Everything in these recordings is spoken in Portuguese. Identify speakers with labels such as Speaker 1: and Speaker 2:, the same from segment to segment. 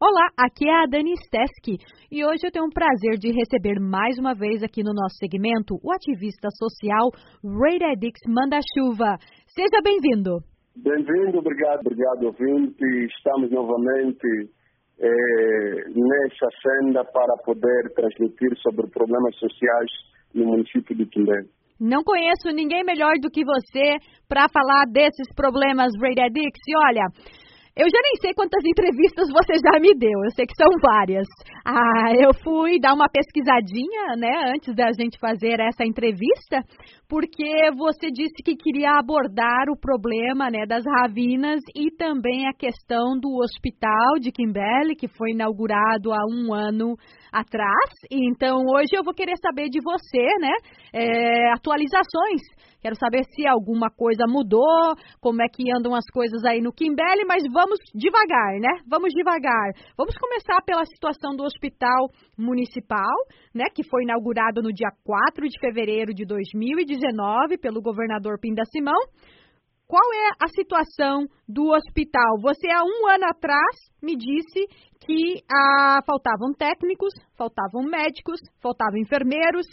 Speaker 1: Olá, aqui é a Dani Steski e hoje eu tenho o prazer de receber mais uma vez aqui no nosso segmento o ativista social Ray Edix Manda Chuva. Seja bem-vindo.
Speaker 2: Bem-vindo, obrigado, obrigado, ouvinte. Estamos novamente é, nessa senda para poder transmitir sobre problemas sociais no município de Quimbé.
Speaker 1: Não conheço ninguém melhor do que você para falar desses problemas, Ray Edix. E olha, eu já nem sei quantas entrevistas você já me deu, eu sei que são várias. Ah, eu fui dar uma pesquisadinha, né, antes da gente fazer essa entrevista, porque você disse que queria abordar o problema, né, das ravinas e também a questão do hospital de Kimbele, que foi inaugurado há um ano atrás. Então, hoje eu vou querer saber de você, né, é, atualizações Quero saber se alguma coisa mudou, como é que andam as coisas aí no Kimbele, mas vamos devagar, né? Vamos devagar. Vamos começar pela situação do Hospital Municipal, né, que foi inaugurado no dia 4 de fevereiro de 2019 pelo governador Pinda Simão. Qual é a situação do hospital? Você, há um ano atrás, me disse que ah, faltavam técnicos, faltavam médicos, faltavam enfermeiros,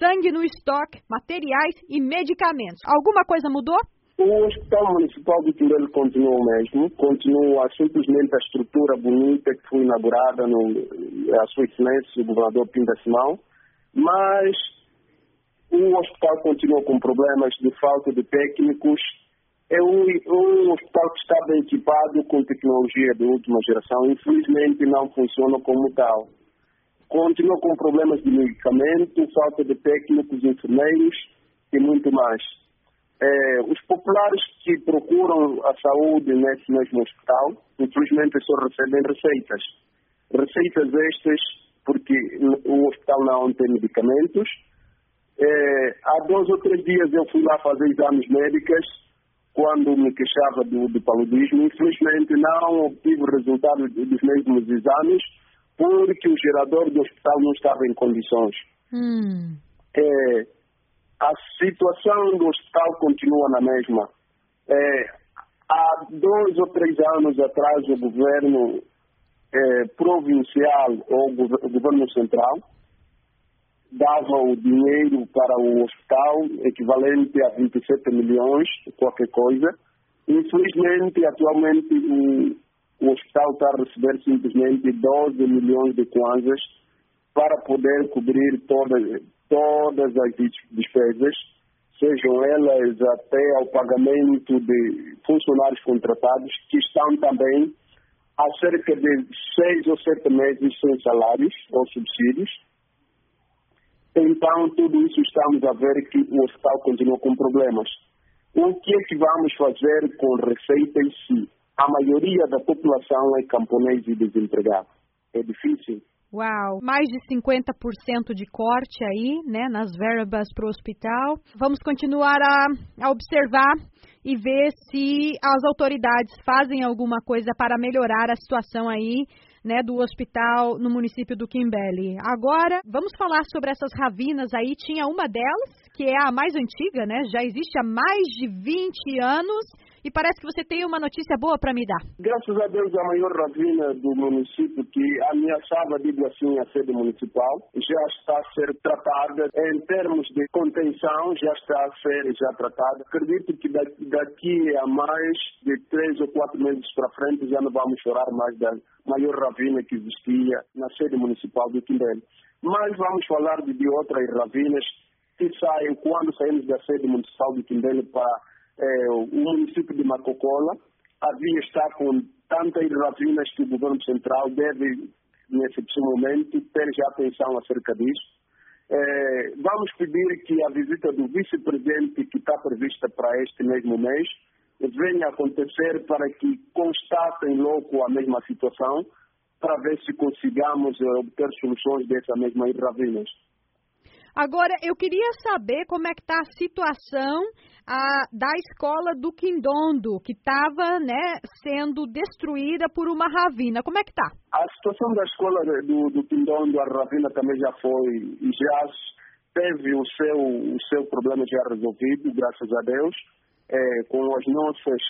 Speaker 1: sangue no estoque, materiais e medicamentos. Alguma coisa mudou?
Speaker 2: O Hospital Municipal de Tindelo continua o mesmo, continua simplesmente a estrutura bonita que foi inaugurada no a sua excelência, o governador Pinda Simão, mas o hospital continua com problemas de falta de técnicos. É um, um hospital que bem equipado com tecnologia de última geração, infelizmente não funciona como tal continua com problemas de medicamento, falta de técnicos, enfermeiros e muito mais. É, os populares que procuram a saúde nesse mesmo hospital, infelizmente só recebem receitas. Receitas estas porque o hospital não tem medicamentos. É, há dois ou três dias eu fui lá fazer exames médicos quando me queixava do, do paludismo. Infelizmente não obtive o resultado dos mesmos exames porque o gerador do hospital não estava em condições.
Speaker 1: Hum.
Speaker 2: É, a situação do hospital continua na mesma. É, há dois ou três anos atrás, o governo é, provincial ou o governo central dava o dinheiro para o hospital, equivalente a 27 milhões, qualquer coisa. Infelizmente, atualmente, o, o hospital está a receber simplesmente 12 milhões de kwanzas para poder cobrir todas, todas as despesas, sejam elas até ao pagamento de funcionários contratados, que estão também há cerca de seis ou sete meses sem salários ou subsídios. Então, tudo isso estamos a ver que o hospital continua com problemas. O que é que vamos fazer com receita em si? a maioria da população é camponês e desempregado. É difícil.
Speaker 1: Uau, mais de 50% de corte aí, né, nas verbas para o hospital. Vamos continuar a, a observar e ver se as autoridades fazem alguma coisa para melhorar a situação aí né, do hospital no município do Quimbele. Agora, vamos falar sobre essas ravinas aí. Tinha uma delas, que é a mais antiga, né? Já existe há mais de 20 anos e parece que você tem uma notícia boa para me dar.
Speaker 2: Graças a Deus, a maior ravina do município que ameaçava, digo assim, a sede municipal, já está a ser tratada em termos de contenção, já está a ser já tratada. Acredito que daqui a mais de três ou quatro meses para frente já não vamos chorar mais da maior ravina que existia na sede municipal do Quimbele. Mas vamos falar de, de outras ravinas que saem quando saímos da sede municipal de Quimbele para é, o município de Macocola. Havia está com tantas ravinas que o governo central deve, nesse momento, ter já atenção acerca disso. É, vamos pedir que a visita do vice-presidente, que está prevista para este mesmo mês, venha acontecer para que constatem logo a mesma situação, para ver se consigamos eh, obter soluções dessa mesma ravinas.
Speaker 1: Agora, eu queria saber como é que está a situação a, da escola do Quindondo, que estava né, sendo destruída por uma ravina. Como é que está?
Speaker 2: A situação da escola do, do Quindondo, a ravina também já foi, já teve o seu, o seu problema já resolvido, graças a Deus, é, com as nossas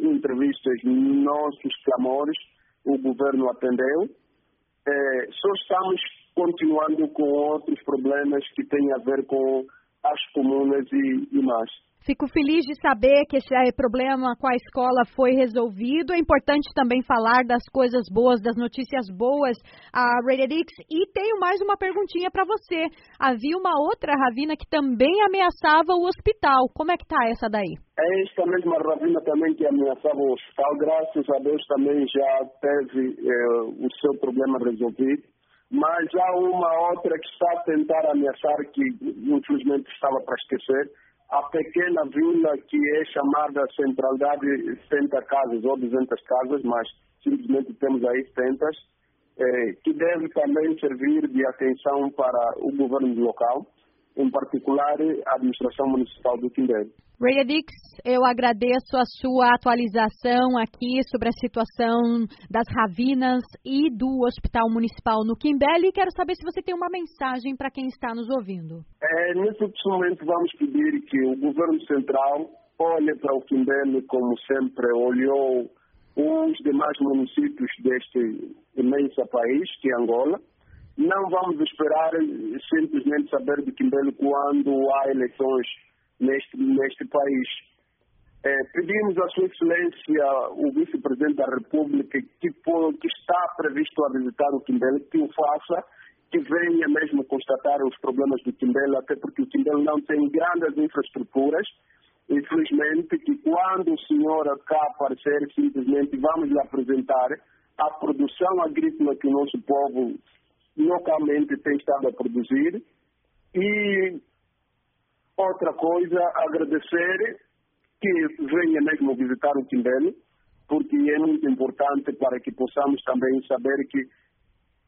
Speaker 2: entrevistas, nossos clamores, o governo atendeu. É, só estamos continuando com outros problemas que têm a ver com as comunas e, e mais.
Speaker 1: Fico feliz de saber que esse eh, problema com a escola foi resolvido. É importante também falar das coisas boas, das notícias boas a Radix. E tenho mais uma perguntinha para você. Havia uma outra Ravina que também ameaçava o hospital. Como é que está essa daí?
Speaker 2: É esta mesma Ravina também que ameaçava o hospital. Graças a Deus também já teve eh, o seu problema resolvido mas há uma outra que está a tentar ameaçar, que infelizmente estava para esquecer, a pequena vila que é chamada centralidade 70 casas ou 200 casas, mas simplesmente temos aí 70, eh, que deve também servir de atenção para o governo local em particular a administração municipal do Quindé.
Speaker 1: Dix, eu agradeço a sua atualização aqui sobre a situação das Ravinas e do Hospital Municipal no Quimbé e quero saber se você tem uma mensagem para quem está nos ouvindo.
Speaker 2: É, nesse momento vamos pedir que o governo central olhe para o Quimbé como sempre olhou os demais municípios deste imenso país, que é Angola, não vamos esperar simplesmente saber de Quimbelo quando há eleições neste, neste país. É, pedimos à Sua Excelência, o Vice-Presidente da República, que, que está previsto a visitar o Quimbelo, que o faça, que venha mesmo constatar os problemas do Quimbelo, até porque o Quimbelo não tem grandes infraestruturas. Infelizmente, que quando o senhor cá aparecer, simplesmente vamos lhe apresentar a produção agrícola que o nosso povo localmente tem estado a produzir. E outra coisa, agradecer que venha mesmo visitar o Quimbelo, porque é muito importante para que possamos também saber que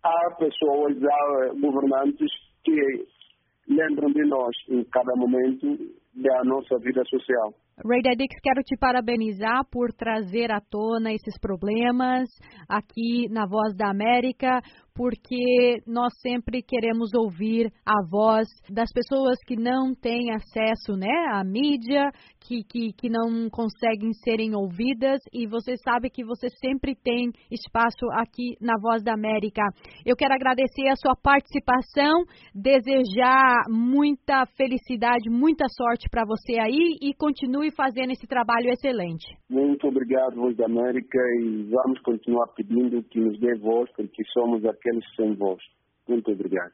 Speaker 2: há pessoas, há governantes que lembram de nós em cada momento da nossa vida social.
Speaker 1: Ray Dedix, quero te parabenizar por trazer à tona esses problemas aqui na Voz da América, porque nós sempre queremos ouvir a voz das pessoas que não têm acesso né, à mídia, que, que, que não conseguem serem ouvidas, e você sabe que você sempre tem espaço aqui na Voz da América. Eu quero agradecer a sua participação, desejar muita felicidade, muita sorte para você aí e continue fazendo esse trabalho excelente.
Speaker 2: Muito obrigado, Voz da América, e vamos continuar pedindo que nos dê voz, porque somos aqui aqueles sem voz. Muito obrigado.